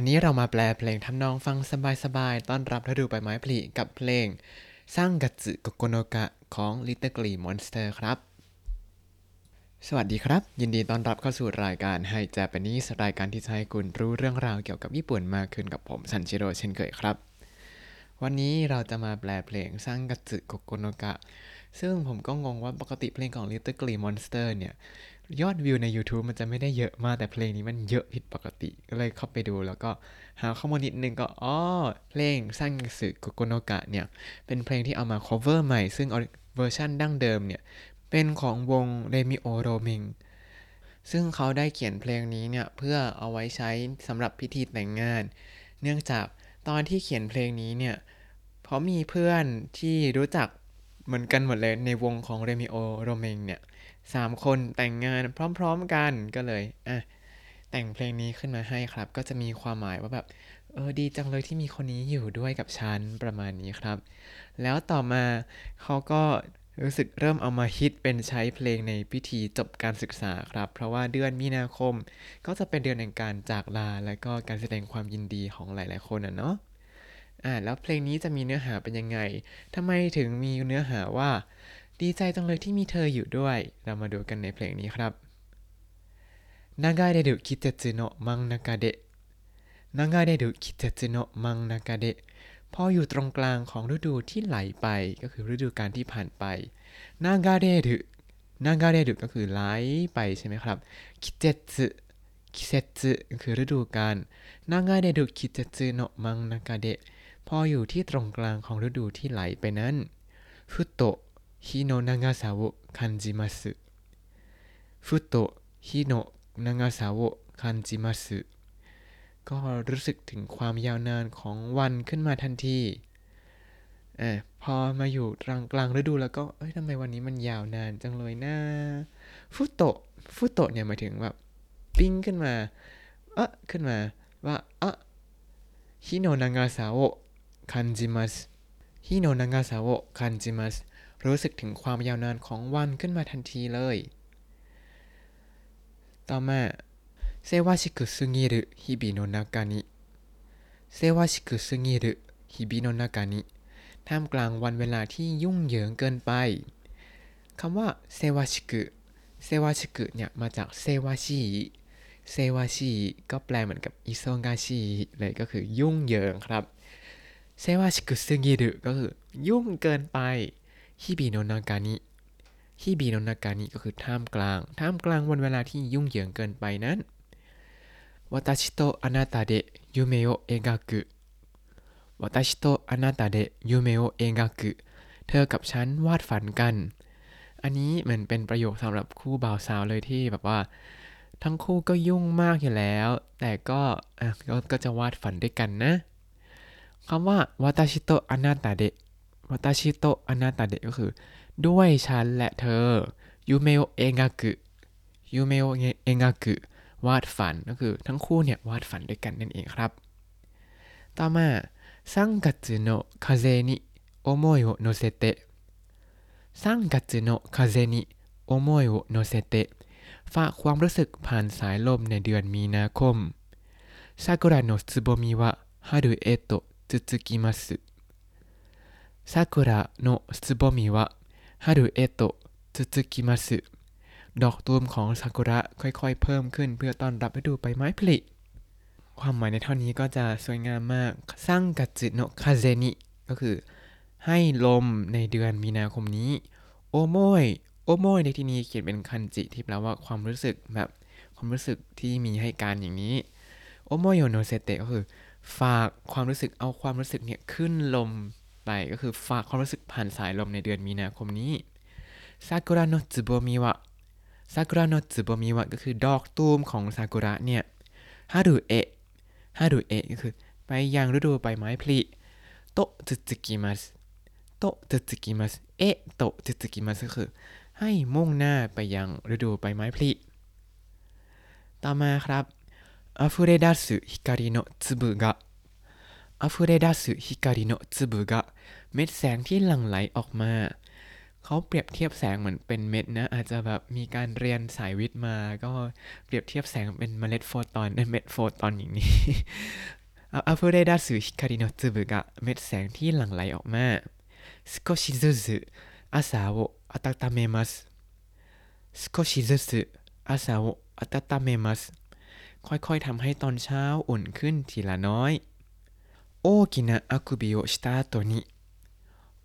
วันนี้เรามาแปลเพลงทำนองฟังสบายๆ ต้อนรับฤดูใบไม้ผลิกับเพลงสร้างกัตสึโกโกโนกะของ Little Green Monster ครับ สวัสดีครับ ยินดีต้อนรับเข้าสู่รายการไฮ Japanese รายการที่จะให้คุณรู้เรื่องราวเกี่ยวกับญี่ปุ่นมากขึ้นกับผมซันชิโร่เช่นเคยครับ วันนี้เราจะมาแปลเพลงสร้างกัตสึโกโกโนกะ ซึ่งผมก็งงว่าปกติเพลงของ Little Green Monster เนี่ย ยอดวิวใน YouTube มันจะไม่ได้เยอะมากแต่เพลงนี้มันเยอะผิดปกติก็เลยเข้าไปดู แล้วก็หาข้อมูลนิดนึงก็อ๋อเพลงสร้างสึโกโกโนกะเนี่ย เป็นเพลงที่เอามา cover ใหม่ ซึ่งเวอร์ชันดั้งเดิมเนี่ย เป็นของวงเรมิโอโรเมนซึ่งเขาได้เขียนเพลงนี้เนี่ย เพื่อเอาไว้ใช้สำหรับพิธีแต่งงาน เนื่องจากตอนที่เขียนเพลงนี้เนี่ยเพราะมีเพื่อนที่รู้จักเหมือนกันหมดเลยในวงของเรมิโอโรเมงเนี่ย สามคนแต่งงานพร้อมๆกันก็เลยอะแต่งเพลงนี้ขึ้นมาให้ครับ ก็จะมีความหมายว่าแบบเออดีจังเลยที่มีคนนี้อยู่ด้วยกับฉันประมาณนี้ครับ แล้วต่อมาเขาก็รู้สึกเริ่มเอามาฮิตเป็นใช้เพลงในพิธีจบการศึกษาครับ เพราะว่าเดือนมีนาคม ก็จะเป็นเดือนแห่งการจากลา และก็การแสดงความยินดีของหลาย ๆ คนอะเนาะอ่าแล้วเพลงนี้จะมีเนื้อหาเป็นยังไงทำไมถึงมีเนื้อหาว่า ดีใจจังเลยที่มีเธออยู่ด้วย เรามาดูกันในเพลงนี้ครับ流れる季節の真ん中で流れる季節の真ん中でพออยู่ตรงกลางของฤดูที่ไหลไป ก็คือฤดูกาลที่ผ่านไป流れる流れるก็คือไหลไปใช่ไหมครับ季節季節ก็คือฤดูกาล流れる季節の真ん中でพออยู่ที่ตรงกลางของฤดูที่ไหลไปนั้นふと 日の長さを感じます。ふと日の長さを感じます ก็รู้สึกถึงความยาวนานของวันขึ้นมาทันทีอพอมาอยู่กลางกลางฤดูแล้วก็ เอ้ยทำไมวันนี้มันยาวนานจังเลยนะฟุโตะฟุโตะเนี่ยหมายถึงแบบปิ้งขึ้นมา เอ๊ะขึ้นมา ว่าอะฮิโนนางาซาโอคันจิมัสฮิโนนางาซาโอคันจิมัส รู้สึกถึงความยาวนานของวันขึ้นมาทันทีเลย ต่อมาเซวาชิกุสุงิรุฮิบิโนนากานิเซวาชิกุสุงิรุฮิบิโนนากานิท่ามกลางวันเวลาที่ยุ่งเหยิงเกินไปคำว่า せわしく せわしく เนี่ยมาจาก せわしい せわしい ก็แปลเหมือนกับ 忙しい เลยก็คือยุ่งเหยิงครับ せわしく過ぎる ก็คือยุ่งเกินไป 日々の中に 日々の中に ก็คือท่ามกลาง ท่ามกลางวันเวลาที่ยุ่งเหยิงเกินไปนั้น 私とあなたで夢を描く 私とあなたで夢を描く เธอกับฉันวาดฝันกัน อันนี้เหมือนเป็นประโยคสำหรับคู่บ่าวสาวเลยที่แบบว่า ทั้งคู่ก็ยุ่งมากอยู่แล้ว แต่ก็ก็จะวาดฝันด้วยกันนะคำว่า 私とあなたで 私とあなたで ก็คือ ด้วยฉันและเธอ 夢を描く 夢を描く วาดฝันก็คือทั้งคู่เนี่ยวาดฝันด้วยกันนั่นเองครับ ต่อมา 三月の風に想いをのせて 三月の風に想いをのせて ฝากความรู้สึกผ่านสายลมในเดือนมีนาคมซากุระโนะทสึโบมิวะฮารุเอโตะ t s u t s u k i m a ซากุระโนะสุบมิวะฮารุเอโตะจุจุกิมัสึดอกตูมของซากุระค่อยๆ เพิ่มขึ้นเพื่อต้อนรับฤดูใบไม้ผลิ ความหมายในท่อนนี้ก็จะสวยงามมาก三月の風に ก็คือ ให้ลมในเดือนมีนาคมนี้ โอโมยโอโมยในที่นี้เขียนเป็นคันจิที่แปลว่าความรู้สึกแบบความรู้สึกที่มีให้การอย่างนี้ โอโมโยโนเซเตก็คือ ฝากความรู้สึกเอาความรู้สึกเนี่ยขึ้นลม ไปก็คือฝากความรู้สึกผ่านสายลมในเดือนมีนาคมนี้ 桜のつぼみは桜のつぼみは ก็คือดอกตูมของซากุระเนี่ยฮารุเอะฮารุเอะก็คือไปยังฤดูใบไม้ผลิ とつづきます とつづきます へとつづきます ก็คือ ให้มุ่งหน้าไปยังฤดูใบไม้ผลิต่อมาครับ溢れ出す光の粒が 溢れ出す光の粒が เม็ดแสงที่หลั่งไหลออกมา เขาเปรียบเทียบแสงเหมือนเป็นเม็ดนะ อาจจะแบบมีการเรียนสายวิทย์มา ก็เปรียบเทียบแสงเป็นเมล็ดโฟตอนเม็ดโฟตอนอย่างนี้ 溢れ出す光の粒が เม็ดแสงที่หลั่งไหลออกมา 少しずつ朝を暖めます 少しずつ朝を暖めます ค่อยๆทำให้ตอนเช้าอุ่นขึ้นทีละน้อย โอกินะอากุบิโอชิตาโตนิ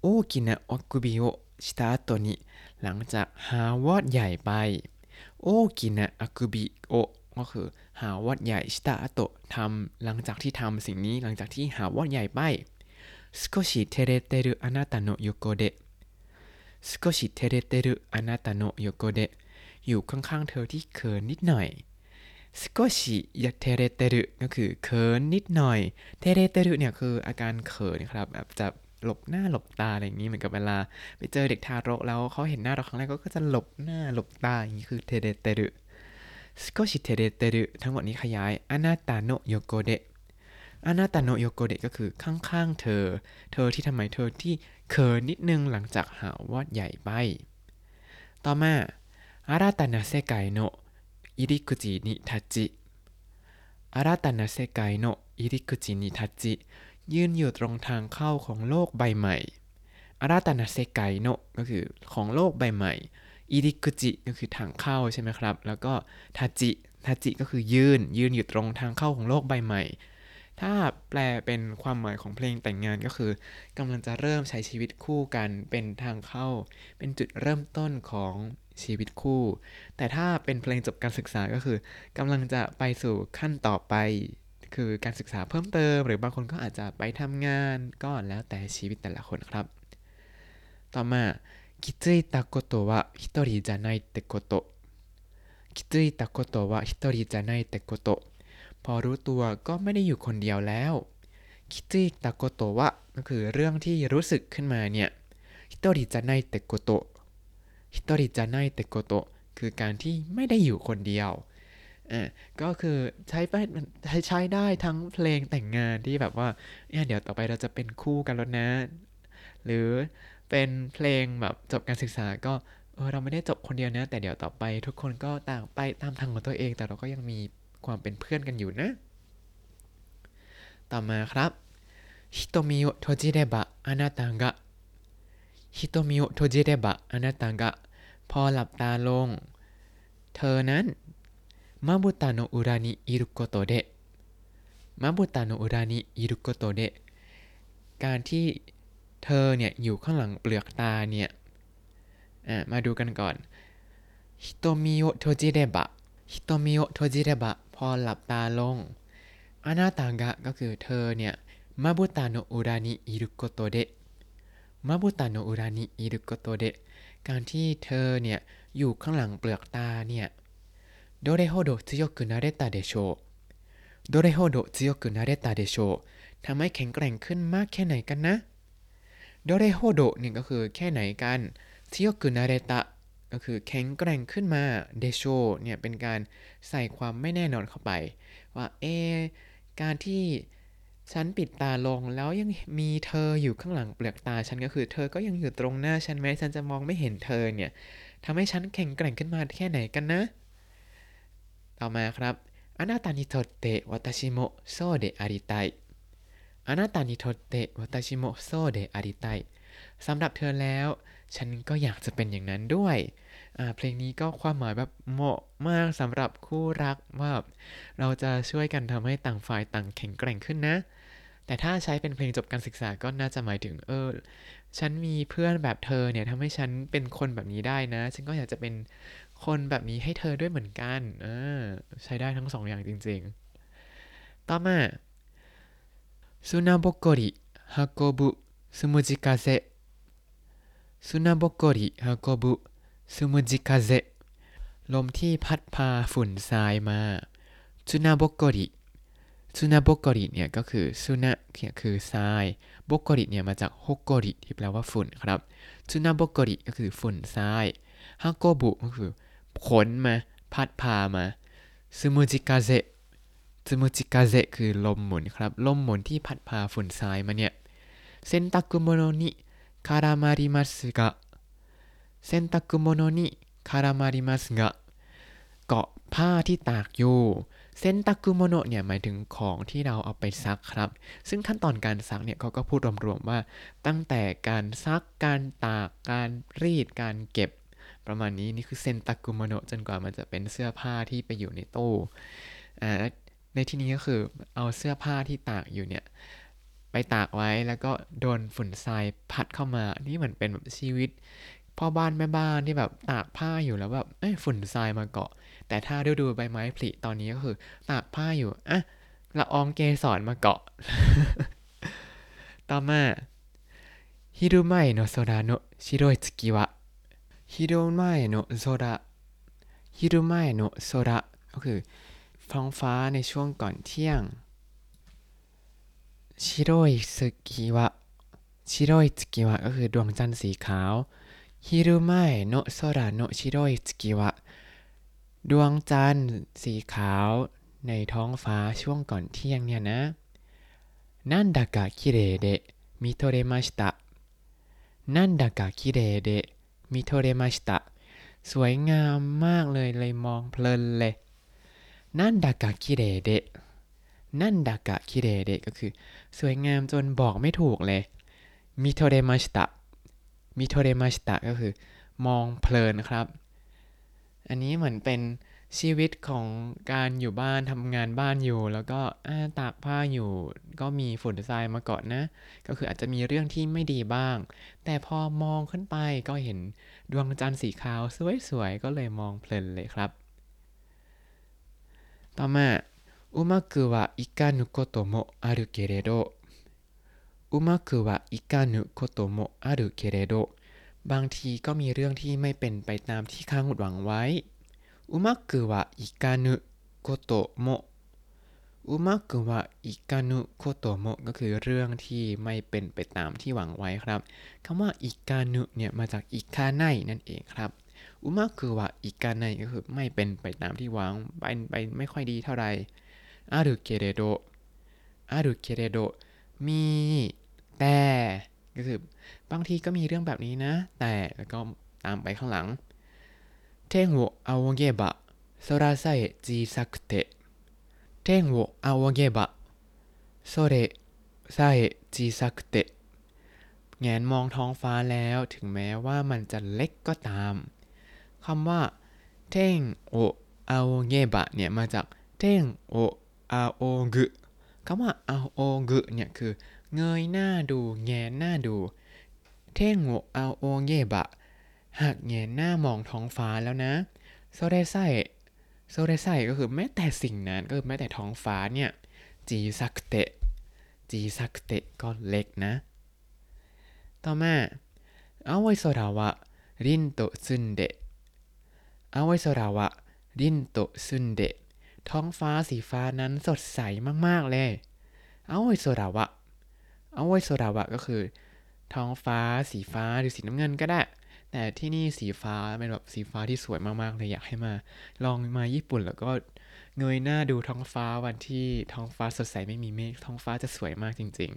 โอกินะอากุบิโอชิตาโตนิหลังจากหาวอดใหญ่ไปโอกินะอากุบิโอก็คือหาวอดใหญ่ชิตาโตทำหลังจากที่ทำสิ่งนี้หลังจากที่หาวอดใหญ่ไป少し照れてるあなたの横で少し照れてるあなたの横でอยู่ข้างๆเธอที่เขินนิดหน่อย สกชิยาเทเรเตรุก็คือเขินนิดหน่อย เทเรเตรุเนี่ยคืออาการเขินครับแบบจะหลบหน้าหลบตาอะไรอย่างนี้เหมือนกับเวลา ไปเจอเด็กทารกแล้วเขาเห็นหน้าเราครั้งแรกก็จะหลบหน้าหลบตาอย่างนี้คือเทเรเตรุสกชิเทเรเตรุทั้งหมดนี้ขยายอนาตาโนโยโกเดะอนาตาโนโยโกเดะก็คือข้างๆเธอ เธอที่ทำไมเธอที่เขินนิดนึงหลังจากหาวอดใหญ่ไป ต่อมาอาราตานาเซไกโน ริคุจินิทัจิอาราตานเซไกโนอิริคุจินิทัจิยืนอยู่ตรงทางเข้าของโลกใบใหม่อาราตานาเซไกโนก็คือของโลกใบใหม่อิริคุจิก็คือทางเข้าใช่ไหมครับ แล้วก็ทัจิทัจิก็คือยืนยืนอยู่ตรงทางเข้าของโลกใบใหม่ ถ้าแปลเป็นความหมายของเพลงแต่งงานก็คือกำลังจะเริ่มใช้ชีวิตคู่กันเป็นทางเข้า เป็นจุดเริ่มต้นของชีวิตคู่ แต่ถ้าเป็นเพลงจบการศึกษาก็คือกำลังจะไปสู่ขั้นต่อไป คือการศึกษาเพิ่มเติม หรือบางคนก็อาจจะไปทำงานก็แล้วแต่ชีวิตแต่ละคนครับ ต่อมา気づいたことは一人じゃないってこと気づいたことは一人じゃないってこと พอรู้ตัวก็ไม่ได้อยู่คนเดียวแล้วคิดたことは ก็คือเรื่องที่รู้สึกขึ้นมาเนี่ย 一人じゃないってこと 一人じゃないってこと คือการที่ไม่ได้อยู่คนเดียวอ่าก็คือใช้ไปใช้ใช้ได้ทั้งเพลงแต่งงานที่แบบว่าเนี่ยเดี๋ยวต่อไปเราจะเป็นคู่กันแล้วนะ หรือเป็นเพลงแบบจบการศึกษาก็เออเราไม่ได้จบคนเดียวนะ แต่เดี๋ยวต่อไปทุกคนก็ต่างไปตามทางของตัวเอง แต่เราก็ยังมี ความเป็นเพื่อนกันอยู่นะ ต่อมาครับ 瞳を閉じればあなたが 瞳を閉じればあなたが พอหลับตาลง เธอนั้น まぶたの裏にいることで まぶたの裏にいることで การที่เธอเนี่ยอยู่ข้างหลังเปลือกตาเนี่ยมาดูกันก่อน瞳を閉じれば 瞳を閉じれば พอหลับตาลง あなたが ก็คือเธอเนี่ย まぶたの裏にいることで まぶたの裏にいることで การที่เธอเนี่ยอยู่ข้างหลังเปลือกตาเนี่ย どれほど強くなれたでしょう どれほど強くなれたでしょう ทำให้แข็งแกร่งขึ้นมากแค่ไหนกันนะ どれほど เนี่ยก็คือแค่ไหนกัน強くなれた ก็คือแข็งแกร่งขึ้นมา でしょう เนี่ยเป็นการใส่ความไม่แน่นอนเข้าไป ว่าเอการที่ฉันปิดตาลงแล้วยังมีเธออยู่ข้างหลังเปลือกตาฉันก็คือเธอก็ยังอยู่ตรงหน้าฉันไหมฉันจะมองไม่เห็นเธอเนี่ยทำให้ฉันแข็งแกร่งขึ้นมาแค่ไหนกันนะ ต่อมาครับ あなたにとって私もそうでありたい あなたにสำหรับเธอแล้ว ฉันก็อยากจะเป็นอย่างนั้นด้วย เพลงนี้ก็ความหมายแบบเหมาะมากสำหรับคู่รักว่าเราจะช่วยกันทำให้ต่างฝ่ายต่างแข็งแกร่งขึ้นนะ แต่ถ้าใช้เป็นเพลงจบการศึกษาก็น่าจะหมายถึงเออ ฉันมีเพื่อนแบบเธอเนี่ยทำให้ฉันเป็นคนแบบนี้ได้นะ ฉันก็อยากจะเป็นคนแบบนี้ให้เธอด้วยเหมือนกันเออใช้ได้ทั้งสองอย่างจริงๆ ต่อมาสุนาโบโกริฮาโกบุสมุจิกาเซ สุนาโบโกริฮาโกบุซูมุจิคาเซลมที่พัดพาฝุ่นทรายมาซูนาโบกกริซูนาโบกกริเนี่ยก็คือซูนาเนี่ยคือทรายโบกกริเนี่ยมาจากฮกกริที่แปลว่าฝุ่นครับซูนาโบกกริก็คือฝุ่นทรายฮากโกบุก็คือขนมาพัดพามาつむじ風 つむじ風 คือลมหมุนครับ ลมหมุนที่พัดพาฝุ่นทรายมาเนี่ย 洗濯物に絡まりますが 洗濯物に絡まりますが เกาะผ้าที่ตากอยู่เซนตากุโมโนะเนี่ยหมายถึงของที่เราเอาไปซักครับ ซึ่งขั้นตอนการซักเนี่ยเขาก็พูดรวมๆว่า ตั้งแต่การซักการตากการรีดการเก็บ ประมาณนี้นี่คือเซนตากุโมโนะจนกว่ามันจะเป็นเสื้อผ้าที่ไปอยู่ในตู้อ่าในที่นี้ก็คือเอาเสื้อผ้าที่ตากอยู่เนี่ย ไปตากไว้แล้วก็โดนฝุ่นทรายพัดเข้ามา นี่เหมือนเป็นแบบชีวิตพ่อบ้านแม่บ้านที่แบบตากผ้าอยู่แล้วแบบฝุ่นทรายมาเกาะ แต่ถ้าดูดูใบไม้ผลิตอนนี้ก็คือ ตากผ้าอยู่อะละอองเกสรมาเกาะ ต่อมาฮิรุไมโนโซระโนชิโรอิทกิวะฮิรุไมโนโซระฮิรุไมโนโซระก็คือท้องฟ้าในช่วงก่อนเที่ยง ชิโรยสึกิวะชิโรยสึกิวะก็คือดวงจันทร์สีขาวฮิรุไมโนโซราโนชิโรยสึกิวะดวงจันทร์สีขาวในท้องฟ้าช่วงก่อนเที่ยงเนี่ยนะなんだかきれいで見とれました なんだかきれいで見とれましたสวยงามมากเลยเลยมองเพลินเลยなんだかきれいで なんだかきれいでก็คือ สวยงามจนบอกไม่ถูกเลย見とれました 見とれましたก็คือ มองเพลินครับ อันนี้เหมือนเป็นชีวิตของการอยู่บ้านทำงานบ้านอยู่ แล้วก็ตากผ้าอยู่ ก็มีฝุ่นทรายมาเกาะนะ ก็คืออาจจะมีเรื่องที่ไม่ดีบ้าง แต่พอมองขึ้นไปก็เห็นดวงจันทร์สีขาวสวยๆ ก็เลยมองเพลินเลยครับ ต่อมา うまくはいかぬこともあるけれどうまくはいかぬこともあるけれどบางทีก็มีเรื่องที่ไม่เป็นไปตามที่ข้างหวังไว้うまくはいかぬこともอุมากุวะอิกานุโคโตโมก็คือเรื่องที่ไม่เป็นไปตามที่หวังไว้ครับคำว่าอิกานุเนี่ยมาจากอิคาไนนั่นเองครับอุมาคือว่าอีกการในก็คือไม่เป็นไปตามที่หวังไปไปไม่ค่อยดีเท่าไหร่ อารุเคเรโดอารุเคเรโดมีแต่ก็คือบางทีก็มีเรื่องแบบนี้นะ แต่แล้วก็ตามไปข้างหลังเทงโวอาวเกบะโซราไซจีซักเตเทงโวอาวเกบะโซเรไซจีซักเตแงนมองท้องฟ้าแล้วถึงแม้ว่ามันจะเล็กก็ตามคำว่า天を仰げばเนี่ยมาจาก天を 仰ぐคำว่า仰ぐเนี่ยคือ เงยหน้าดู แงนหน้าดูเท่งโออาโอเงบะหากแงนหน้ามองท้องฟ้าแล้วนะそれさえ それさえก็คือแม้แต่สิ่งนั้นก็คือแม้แต่ท้องฟ้าเนี่ย小さくて 小さくてก็เล็กนะ ต่อมา青い空は凛と澄んで 青い空は凛と澄んで ท้องฟ้าสีฟ้านั้นสดใสมากๆเลย เอาไวโซราวะ เอาไวโซราวะก็คือ ท้องฟ้าสีฟ้าหรือสีน้ำเงินก็ได้ แต่ที่นี่สีฟ้าเป็นแบบสีฟ้าที่สวยมากๆเลยอยากให้มา ลองมาญี่ปุ่นแล้วก็เงยหน้าดูท้องฟ้าวันที่ท้องฟ้าสดใสไม่มีเมฆท้องฟ้าจะสวยมากจริง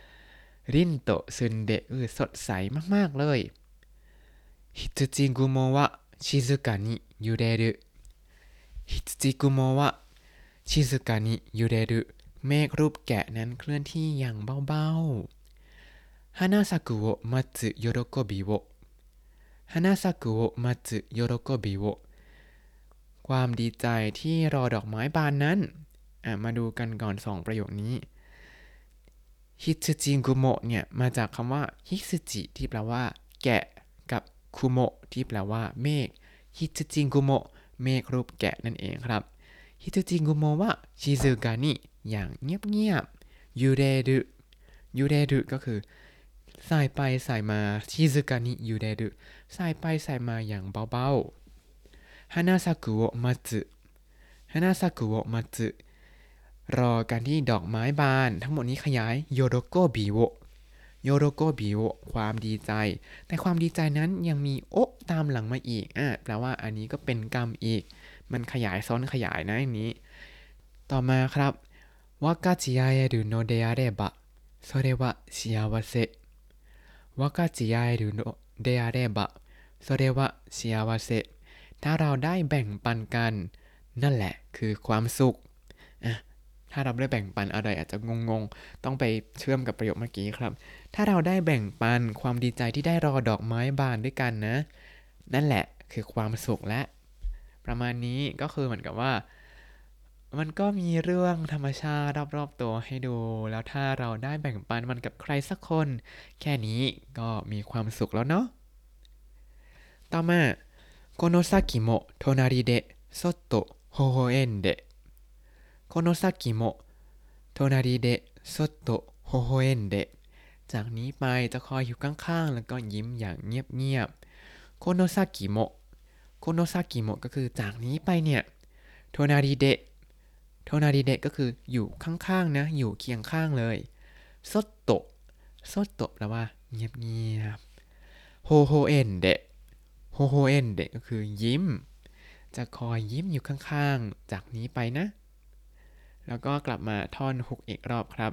ๆ รินโตซุนเดะคือสดใสมากๆเลยฮิตจิกุโมวะ静 ฮิตจิกุโมวะชิซุกานิยูเรรุเมฆรูปแกะนั้นเคลื่อนที่อย่างเบาๆ花咲くを待つ喜びを 花咲くを待つ喜びをความดีใจที่รออกไม้บานนั้นมาดูกันก่อนสองประโยคนี้ฮิตจิกุโมะเนี่ย มาจากคำว่าฮิตจิที่แปลว่า แกะกับคุโมะที่แปลว่าเมฆฮิตจิกุโมะ เมฆรูปแกะนั่นเองครับ羊雲は静かにอย่างเงียบๆ揺れる 揺れるก็คือสายไปสายมาชิซึกานิยูเรรุสายไปสายมาอย่างเบาๆ花咲くを待つ 花咲くを待つรอการที่ดอกไม้บานทั้งหมดนี้ขยายโยโรโกบิโอ โยโรโกบิโอความดีใจ แต่ความดีใจนั้นยังมีโอตามหลังมาอีกอะแปลว่าอันนี้ก็เป็นกรรมอีก มันขยายซ้อนขยายนะอันนี้ ต่อมาครับวากาจิยาเอรุโนเดะเรบะโซเรวะชิยาวาเซวากาจิยาเอรุโนเดะเรบะโซเรวะชิยาวาเซถ้าเราได้แบ่งปันกัน นั่นแหละคือความสุขอะ ถ้าเราได้แบ่งปันอะไรอาจจะงงๆ ต้องไปเชื่อมกับประโยคเมื่อกี้ครับ ถ้าเราได้แบ่งปันความดีใจที่ได้รอดอกไม้บานด้วยกันนะ นั่นแหละคือความสุขและ ประมาณนี้ก็คือเหมือนกับว่า มันก็มีเรื่องธรรมชาติรอบๆตัวให้ดู แล้วถ้าเราได้แบ่งปันมันกับใครสักคน แค่นี้ก็มีความสุขแล้วเนาะ ต่อมาこのโนซากิโม隣でそっと微笑 この先も隣でそっと微笑んでจากนี้ไปจะคอยอยู่ข้างๆ แล้วก็ยิ้มอย่างเงียบๆโคโนซากิโมะโคโนซากิโมะก็คือจากนี้ไปเนี่ยโทนาริเดะโทนาริเดะก็คืออยู่ข้างๆนะ อยู่เคียงข้างเลยโซโตะโซโตะแปลว่าเงียบๆโฮโฮเอนเดะโฮโฮเอนเดะก็คือยิ้ม จะคอยยิ้มอยู่ข้างๆ จากนี้ไปนะ แล้วก็กลับมาท่อนฮุกอีกรอบครับ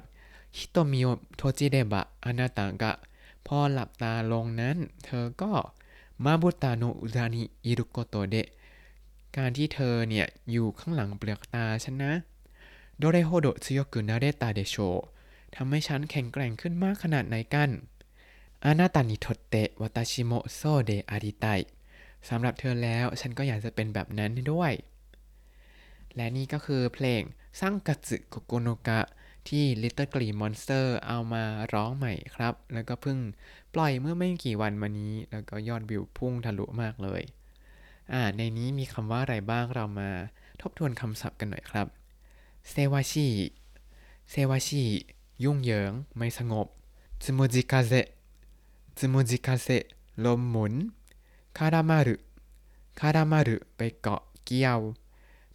瞳を閉じればあなたがพอหลับตาลงนั้น เธอก็มาまぶたの裏にいることでการที่เธอเนี่ย อยู่ข้างหลังเปลือกตาฉันนะどれほど強くなれたでしょうทำให้ฉันแข็งแกร่งขึ้นมากขนาดไหนกันอานาตานิทเตะวาตาชิโมโซเดอาริไตสำหรับเธอแล้วฉันก็อยากจะเป็นแบบนั้นด้วย และนี่ก็คือเพลง ซังกัตสึโกโกโนกะที่ Little Green Monster เอามาร้องใหม่ครับ แล้วก็เพิ่งปล่อยเมื่อไม่กี่วันมานี้ แล้วก็ยอดวิวพุ่งทะลุมากเลย อ่า ในนี้มีคำว่าอะไรบ้างเรามาทบทวนคำศัพท์กันหน่อยครับเซวาชิเซวาชิยุ่งเหยิง ไม่สงบつむじ風 つむじ風ลมหมุน絡まる 絡まるไปเกาะเกี่ยว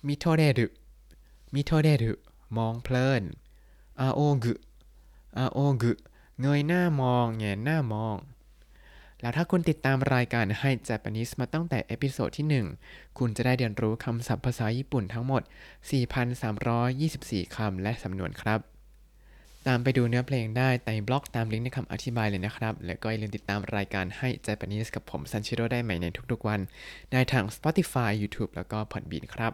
見とれる 見とれるมองเพลินอาโอกุอาโอกุเงยหน้ามองแหงนหน้ามอง แล้วถ้าคุณติดตามรายการให้ Japanese มาตั้งแต่ episode ที่ 1 คุณจะได้เรียนรู้คำศัพท์ภาษาญี่ปุ่นทั้งหมด 4,324 คำและสำนวนครับ ตามไปดูเนื้อเพลงได้ในบล็อกตามลิงก์ในคำอธิบายเลยนะครับ แล้วก็อย่าลืมติดตามรายการให้ Japanese กับผมซันชิโร่ได้ใหม่ในทุกๆวัน ได้ทาง Spotify YouTube แล้วก็ Podbean ครับ